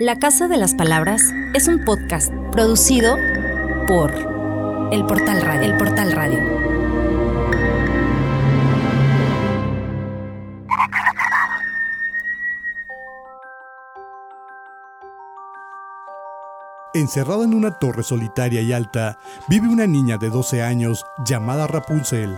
La Casa de las Palabras es un podcast producido por El Portal Radio. Encerrada en una torre solitaria y alta, vive una niña de 12 años llamada Rapunzel,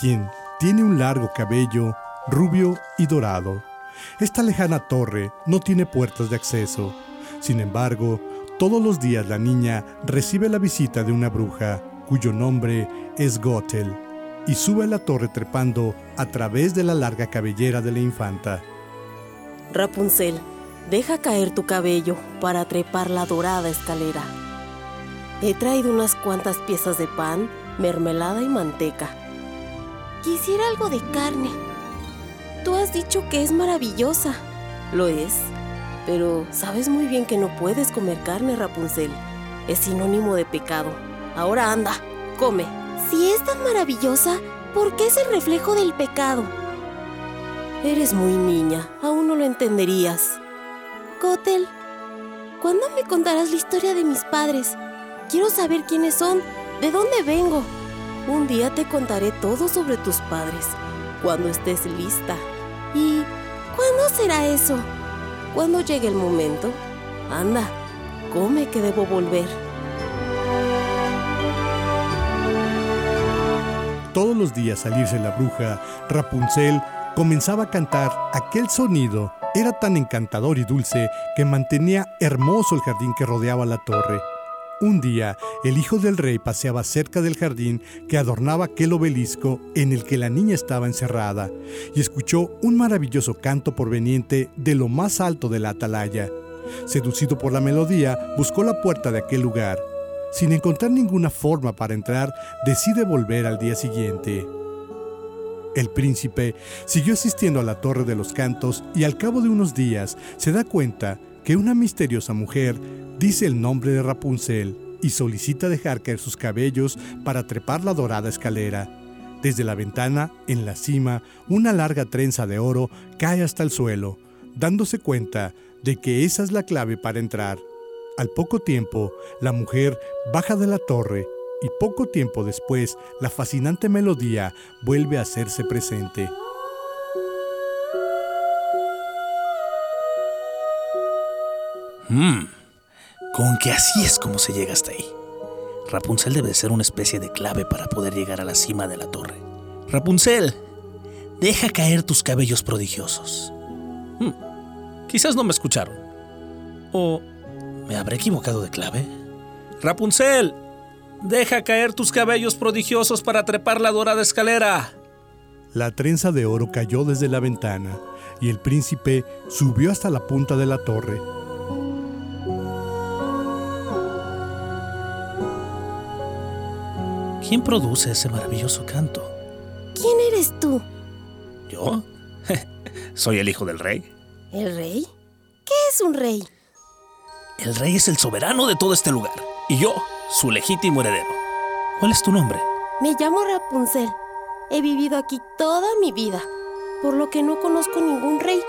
quien tiene un largo cabello rubio y dorado. Esta lejana torre no tiene puertas de acceso. Sin embargo, todos los días la niña recibe la visita de una bruja, cuyo nombre es Gothel, y sube a la torre trepando a través de la larga cabellera de la infanta. Rapunzel, deja caer tu cabello para trepar la dorada escalera. He traído unas cuantas piezas de pan, mermelada y manteca. Quisiera algo de carne. Has dicho que es maravillosa. Lo es. Pero sabes muy bien que no puedes comer carne, Rapunzel. Es sinónimo de pecado. Ahora anda, come. Si es tan maravillosa, ¿por qué es el reflejo del pecado? Eres muy niña, aún no lo entenderías. Gotel, ¿cuándo me contarás la historia de mis padres? Quiero saber quiénes son, de dónde vengo. Un día te contaré todo sobre tus padres, cuando estés lista. ¿Y cuándo será eso? Cuando llegue el momento. Anda, come que debo volver. Todos los días al irse la bruja, Rapunzel comenzaba a cantar aquel sonido. Era tan encantador y dulce que mantenía hermoso el jardín que rodeaba la torre. Un día, el hijo del rey paseaba cerca del jardín que adornaba aquel obelisco en el que la niña estaba encerrada y escuchó un maravilloso canto proveniente de lo más alto de la atalaya. Seducido por la melodía, buscó la puerta de aquel lugar. Sin encontrar ninguna forma para entrar, decide volver al día siguiente. El príncipe siguió asistiendo a la Torre de los Cantos y al cabo de unos días se da cuenta que una misteriosa mujer dice el nombre de Rapunzel y solicita dejar caer sus cabellos para trepar la dorada escalera. Desde la ventana, en la cima, una larga trenza de oro cae hasta el suelo, dándose cuenta de que esa es la clave para entrar. Al poco tiempo, la mujer baja de la torre y poco tiempo después, la fascinante melodía vuelve a hacerse presente. Mmm, con que así es como se llega hasta ahí. Rapunzel debe ser una especie de clave para poder llegar a la cima de la torre. Rapunzel, deja caer tus cabellos prodigiosos. Hmm, quizás no me escucharon. ¿O me habré equivocado de clave? Rapunzel, deja caer tus cabellos prodigiosos para trepar la dorada escalera. La trenza de oro cayó desde la ventana y el príncipe subió hasta la punta de la torre. ¿Quién produce ese maravilloso canto? ¿Quién eres tú? ¿Yo? Soy el hijo del rey. ¿El rey? ¿Qué es un rey? El rey es el soberano de todo este lugar y yo, su legítimo heredero. ¿Cuál es tu nombre? Me llamo Rapunzel. He vivido aquí toda mi vida, por lo que no conozco ningún rey.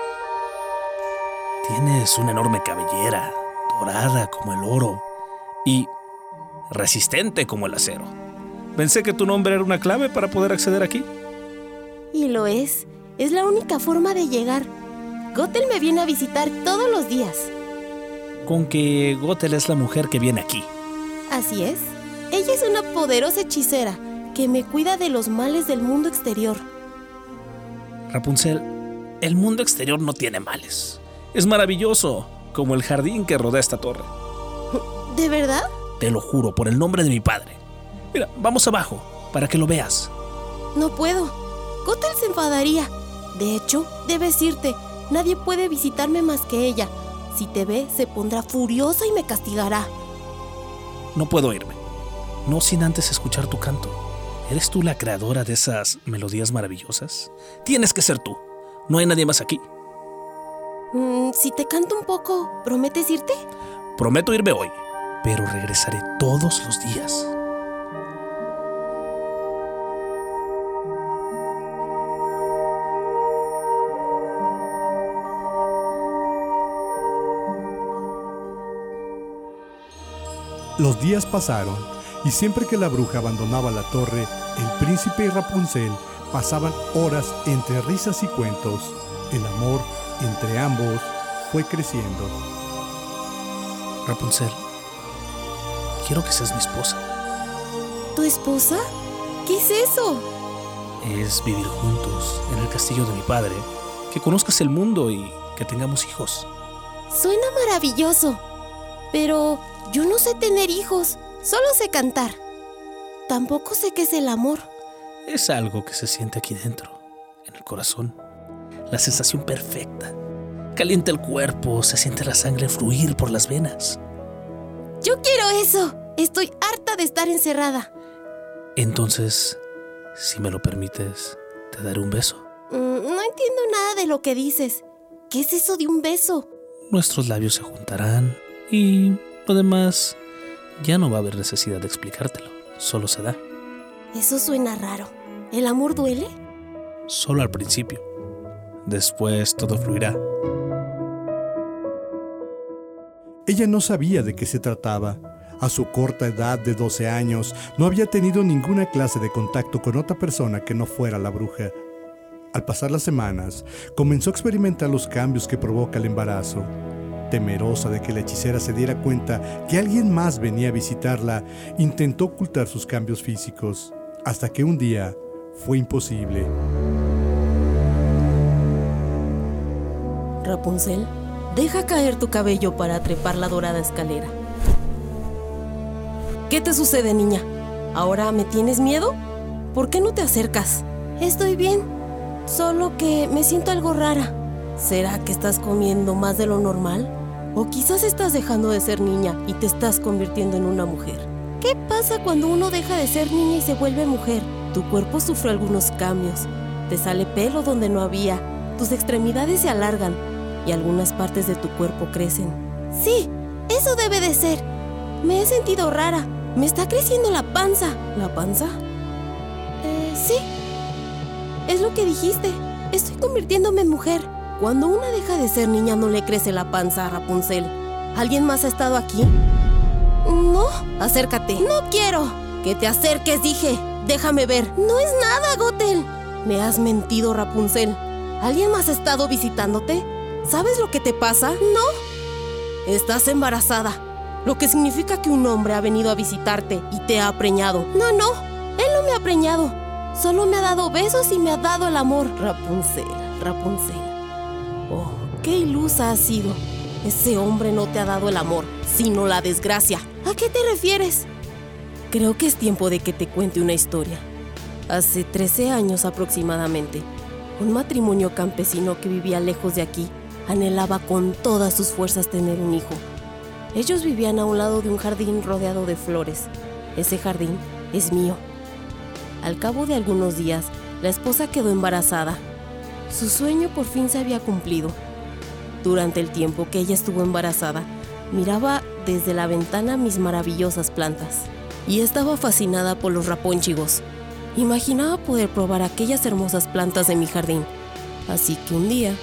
Tienes una enorme cabellera, dorada como el oro y resistente como el acero. Pensé que tu nombre era una clave para poder acceder aquí. Y lo es. Es la única forma de llegar. Gothel me viene a visitar todos los días. Con que Gothel es la mujer que viene aquí. Así es. Ella es una poderosa hechicera que me cuida de los males del mundo exterior. Rapunzel, el mundo exterior no tiene males. Es maravilloso, como el jardín que rodea esta torre. ¿De verdad? Te lo juro, por el nombre de mi padre. Mira, vamos abajo, para que lo veas. No puedo. Gothel se enfadaría. De hecho, debes irte. Nadie puede visitarme más que ella. Si te ve, se pondrá furiosa y me castigará. No puedo irme. No sin antes escuchar tu canto. ¿Eres tú la creadora de esas melodías maravillosas? Tienes que ser tú. No hay nadie más aquí. Mm, si te canto un poco, ¿prometes irte? Prometo irme hoy, pero regresaré todos los días. Los días pasaron y siempre que la bruja abandonaba la torre, el príncipe y Rapunzel pasaban horas entre risas y cuentos. El amor entre ambos fue creciendo. Rapunzel, quiero que seas mi esposa. ¿Tu esposa? ¿Qué es eso? Es vivir juntos en el castillo de mi padre, que conozcas el mundo y que tengamos hijos. Suena maravilloso, pero yo no sé tener hijos, solo sé cantar. Tampoco sé qué es el amor. Es algo que se siente aquí dentro, en el corazón. La sensación perfecta. Calienta el cuerpo, se siente la sangre fluir por las venas. Yo quiero eso. Estoy harta de estar encerrada. Entonces, si me lo permites, te daré un beso. Mm, no entiendo nada de lo que dices. ¿Qué es eso de un beso? Nuestros labios se juntarán y lo demás ya no va a haber necesidad de explicártelo. Solo se da. Eso suena raro. ¿El amor duele? Solo al principio. Después todo fluirá. Ella no sabía de qué se trataba. A su corta edad de 12 años, no había tenido ninguna clase de contacto con otra persona que no fuera la bruja. Al pasar las semanas, comenzó a experimentar los cambios que provoca el embarazo. Temerosa de que la hechicera se diera cuenta que alguien más venía a visitarla, intentó ocultar sus cambios físicos, hasta que un día fue imposible. Rapunzel, deja caer tu cabello para trepar la dorada escalera. ¿Qué te sucede, niña? ¿Ahora me tienes miedo? ¿Por qué no te acercas? Estoy bien, solo que me siento algo rara. ¿Será que estás comiendo más de lo normal? ¿O quizás estás dejando de ser niña y te estás convirtiendo en una mujer? ¿Qué pasa cuando uno deja de ser niña y se vuelve mujer? Tu cuerpo sufre algunos cambios. Te sale pelo donde no había. Tus extremidades se alargan y algunas partes de tu cuerpo crecen. Sí, eso debe de ser. Me he sentido rara. Me está creciendo la panza. ¿La panza? Eh, sí. Es lo que dijiste. Estoy convirtiéndome en mujer. Cuando una deja de ser niña no le crece la panza a Rapunzel. ¿Alguien más ha estado aquí? No. Acércate. No quiero. Que te acerques, dije. Déjame ver. No es nada, Gotel. Me has mentido, Rapunzel. ¿Alguien más ha estado visitándote? ¿Sabes lo que te pasa? No. Estás embarazada lo que significa que un hombre ha venido a visitarte y te ha preñado. No, no, él no me ha preñado. Solo me ha dado besos y me ha dado el amor. Rapunzel, Rapunzel. Oh, qué ilusa has sido. Ese hombre no te ha dado el amor, sino la desgracia. ¿A qué te refieres? Creo que es tiempo de que te cuente una historia. Hace 13 años aproximadamente, un matrimonio campesino que vivía lejos de aquí anhelaba con todas sus fuerzas tener un hijo. Ellos vivían a un lado de un jardín rodeado de flores. Ese jardín es mío. Al cabo de algunos días, la esposa quedó embarazada. Su sueño por fin se había cumplido. Durante el tiempo que ella estuvo embarazada, miraba desde la ventana mis maravillosas plantas y estaba fascinada por los rapónchigos. Imaginaba poder probar aquellas hermosas plantas de mi jardín. Así que un día,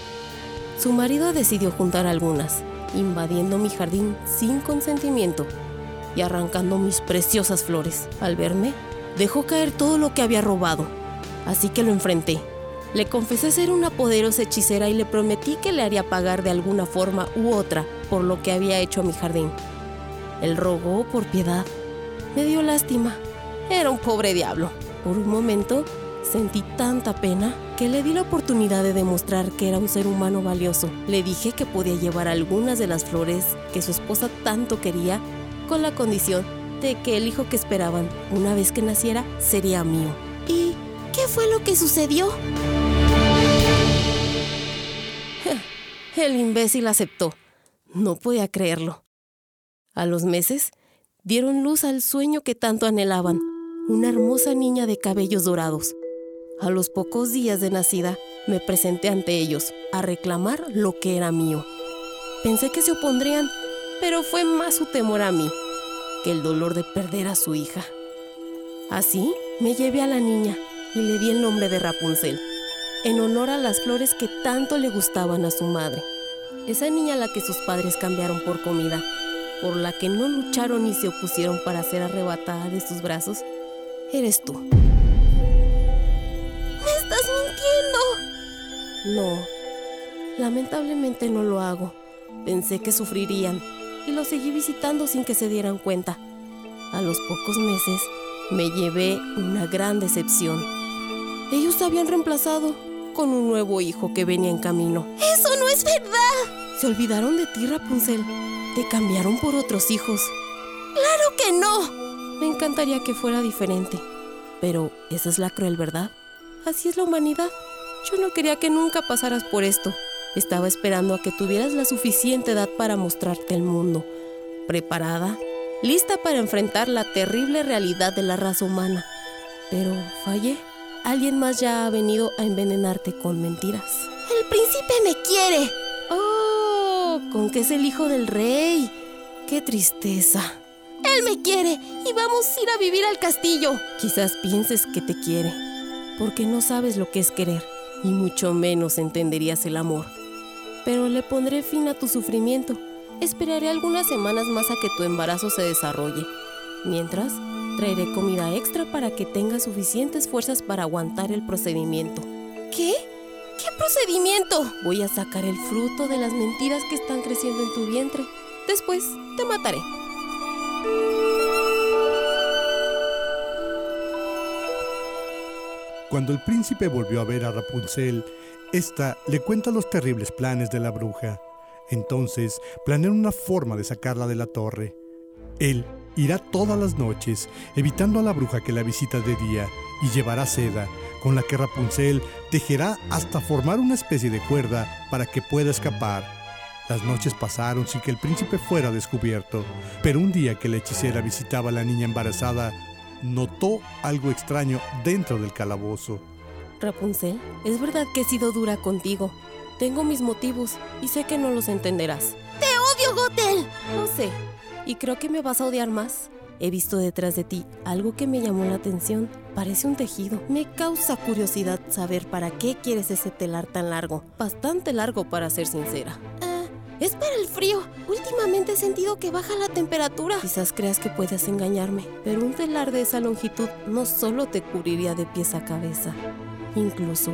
su marido decidió juntar algunas invadiendo mi jardín sin consentimiento y arrancando mis preciosas flores. Al verme, dejó caer todo lo que había robado, así que lo enfrenté. Le confesé ser una poderosa hechicera y le prometí que le haría pagar de alguna forma u otra por lo que había hecho a mi jardín. Él rogó por piedad. Me dio lástima. Era un pobre diablo. Por un momento Sentí tanta pena que le di la oportunidad de demostrar que era un ser humano valioso. Le dije que podía llevar algunas de las flores que su esposa tanto quería con la condición de que el hijo que esperaban una vez que naciera sería mío. ¿Y qué fue lo que sucedió? El imbécil aceptó. No podía creerlo. A los meses, dieron luz al sueño que tanto anhelaban, una hermosa niña de cabellos dorados. A los pocos días de nacida, me presenté ante ellos a reclamar lo que era mío. Pensé que se opondrían, pero fue más su temor a mí que el dolor de perder a su hija. Así me llevé a la niña y le di el nombre de Rapunzel, en honor a las flores que tanto le gustaban a su madre. Esa niña a la que sus padres cambiaron por comida, por la que no lucharon ni se opusieron para ser arrebatada de sus brazos, eres tú. ¡Me estás mintiendo! No, lamentablemente no lo hago. Pensé que sufrirían y los seguí visitando sin que se dieran cuenta. A los pocos meses me llevé una gran decepción. Ellos habían reemplazado con un nuevo hijo que venía en camino. ¡Eso no es verdad! Se olvidaron de ti, Rapunzel. Te cambiaron por otros hijos. ¡Claro que no! Me encantaría que fuera diferente. Pero esa es la cruel verdad. Así es la humanidad. Yo no quería que nunca pasaras por esto. Estaba esperando a que tuvieras la suficiente edad para mostrarte el mundo. Preparada, lista para enfrentar la terrible realidad de la raza humana. Pero fallé. Alguien más ya ha venido a envenenarte con mentiras. El príncipe me quiere. Oh, con que es el hijo del rey. Qué tristeza. Él me quiere y vamos a ir a vivir al castillo. Quizás pienses que te quiere, porque no sabes lo que es querer, y mucho menos entenderías el amor. Pero le pondré fin a tu sufrimiento. Esperaré algunas semanas más a que tu embarazo se desarrolle. Mientras, Traeré comida extra para que tengas suficientes fuerzas para aguantar el procedimiento. ¿Qué? ¿Qué procedimiento? Voy a sacar el fruto de las mentiras que están creciendo en tu vientre. Después te mataré. Cuando el príncipe volvió a ver a Rapunzel, ésta le cuenta los terribles planes de la bruja. Entonces planean una forma de sacarla de la torre. Él Irá todas las noches, evitando a la bruja que la visita de día, y llevará seda, con la que Rapunzel tejerá hasta formar una especie de cuerda para que pueda escapar. Las noches pasaron sin que el príncipe fuera descubierto, pero un día que la hechicera visitaba a la niña embarazada, notó algo extraño dentro del calabozo. Rapunzel, es verdad que he sido dura contigo. Tengo mis motivos y sé que no los entenderás. ¡Te odio, Gotel! No sé, y creo que me vas a odiar más. He visto detrás de ti algo que me llamó la atención. Parece un tejido. Me causa curiosidad saber para qué quieres ese telar tan largo. Bastante largo para ser sincera. Ah, es para el frío. Últimamente he sentido que baja la temperatura. Quizás creas que puedes engañarme, pero un telar de esa longitud no solo te cubriría de pies a cabeza. Incluso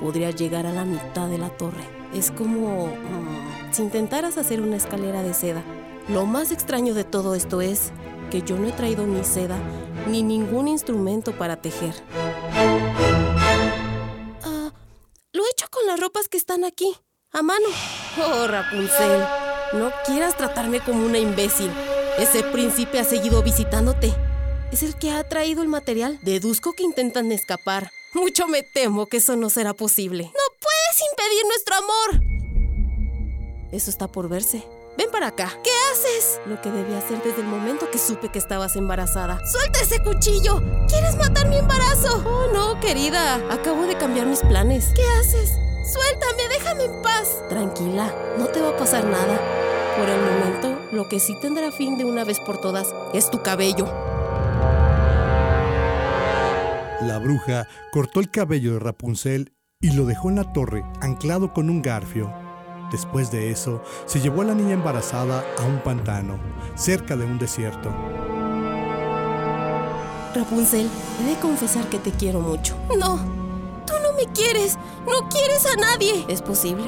podría llegar a la mitad de la torre. Es como mm, si intentaras hacer una escalera de seda lo más extraño de todo esto es que yo no he traído ni seda ni ningún instrumento para tejer. Ah, lo he hecho con las ropas que están aquí, a mano. Oh, Rapunzel, no quieras tratarme como una imbécil. Ese príncipe ha seguido visitándote. Es el que ha traído el material. Deduzco que intentan escapar. Mucho me temo que eso no será posible. No puedes impedir nuestro amor. Eso está por verse. Ven para acá. ¿Qué haces? Lo que debía hacer desde el momento que supe que estabas embarazada. ¡Suelta ese cuchillo! ¿Quieres matar mi embarazo? Oh, no, querida. Acabo de cambiar mis planes. ¿Qué haces? Suéltame, déjame en paz. Tranquila, no te va a pasar nada. Por el momento, lo que sí tendrá fin de una vez por todas es tu cabello. La bruja cortó el cabello de Rapunzel y lo dejó en la torre, anclado con un garfio. Después de eso, se llevó a la niña embarazada a un pantano, cerca de un desierto. Rapunzel, he de confesar que te quiero mucho. No, tú no me quieres, no quieres a nadie. Es posible,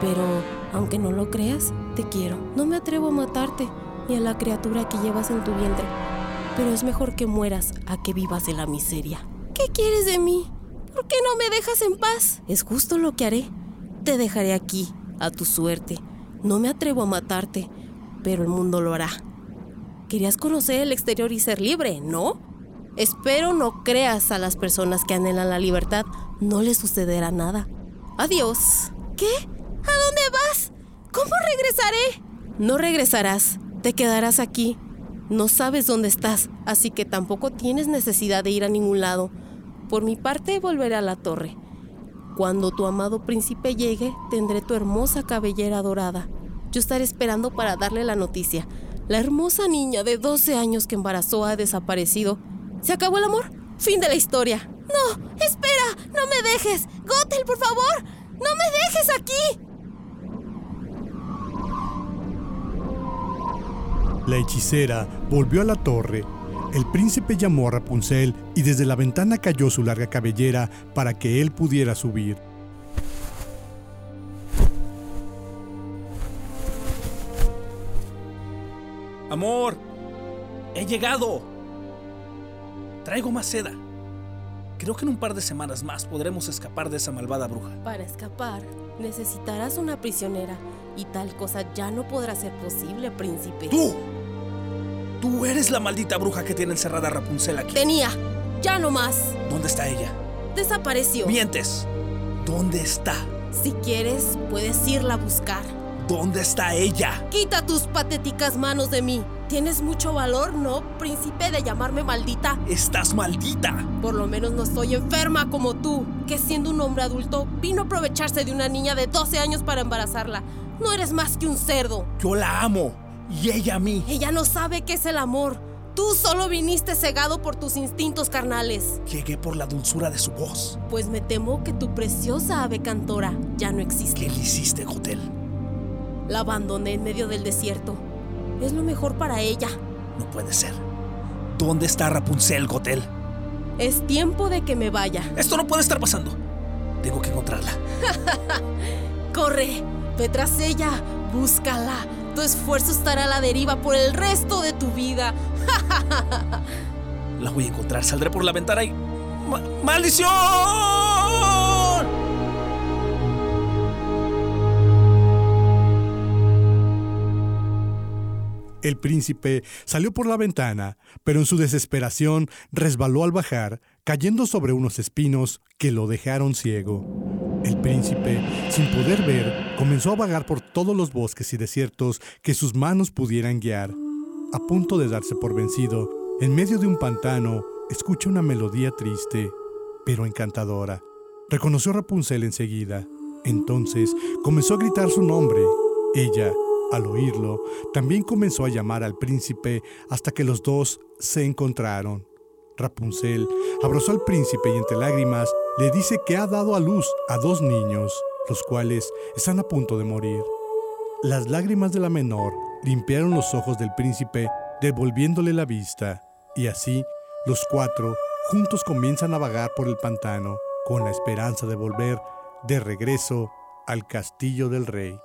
pero aunque no lo creas, te quiero. No me atrevo a matarte ni a la criatura que llevas en tu vientre, pero es mejor que mueras a que vivas en la miseria. ¿Qué quieres de mí? ¿Por qué no me dejas en paz? Es justo lo que haré. Te dejaré aquí, a tu suerte. No me atrevo a matarte, pero el mundo lo hará. Querías conocer el exterior y ser libre, ¿no? Espero no creas a las personas que anhelan la libertad. No les sucederá nada. Adiós. ¿Qué? ¿A dónde vas? ¿Cómo regresaré? No regresarás. Te quedarás aquí. No sabes dónde estás, así que tampoco tienes necesidad de ir a ningún lado. Por mi parte, volveré a la torre. Cuando tu amado príncipe llegue, tendré tu hermosa cabellera dorada. Yo estaré esperando para darle la noticia. La hermosa niña de 12 años que embarazó ha desaparecido. ¿Se acabó el amor? Fin de la historia. No, espera, no me dejes. Gothel, por favor, no me dejes aquí. La hechicera volvió a la torre. El príncipe llamó a Rapunzel y desde la ventana cayó su larga cabellera para que él pudiera subir. Amor, he llegado. Traigo más seda. Creo que en un par de semanas más podremos escapar de esa malvada bruja. Para escapar, necesitarás una prisionera y tal cosa ya no podrá ser posible, príncipe. ¡Tú! Tú eres la maldita bruja que tiene encerrada a Rapunzel aquí. Tenía, ya no más. ¿Dónde está ella? Desapareció. Mientes. ¿Dónde está? Si quieres, puedes irla a buscar. ¿Dónde está ella? Quita tus patéticas manos de mí. Tienes mucho valor, ¿no, príncipe, de llamarme maldita? Estás maldita. Por lo menos no soy enferma como tú, que siendo un hombre adulto vino a aprovecharse de una niña de 12 años para embarazarla. No eres más que un cerdo. Yo la amo. Y ella a mí. Ella no sabe qué es el amor. Tú solo viniste cegado por tus instintos carnales. Llegué por la dulzura de su voz. Pues me temo que tu preciosa ave cantora ya no existe. ¿Qué le hiciste, Hotel? La abandoné en medio del desierto. Es lo mejor para ella. No puede ser. ¿Dónde está Rapunzel, Gotel? Es tiempo de que me vaya. Esto no puede estar pasando. Tengo que encontrarla. Corre, ve tras ella, búscala. Tu esfuerzo estará a la deriva por el resto de tu vida. La voy a encontrar. Saldré por la ventana y... ¡Ma- ¡Maldición! El príncipe salió por la ventana, pero en su desesperación resbaló al bajar, cayendo sobre unos espinos que lo dejaron ciego. El príncipe, sin poder ver, comenzó a vagar por todos los bosques y desiertos que sus manos pudieran guiar. A punto de darse por vencido, en medio de un pantano, escucha una melodía triste, pero encantadora. Reconoció a Rapunzel enseguida. Entonces comenzó a gritar su nombre. Ella, al oírlo, también comenzó a llamar al príncipe hasta que los dos se encontraron. Rapunzel abrazó al príncipe y entre lágrimas le dice que ha dado a luz a dos niños, los cuales están a punto de morir. Las lágrimas de la menor limpiaron los ojos del príncipe, devolviéndole la vista, y así los cuatro juntos comienzan a vagar por el pantano con la esperanza de volver de regreso al castillo del rey.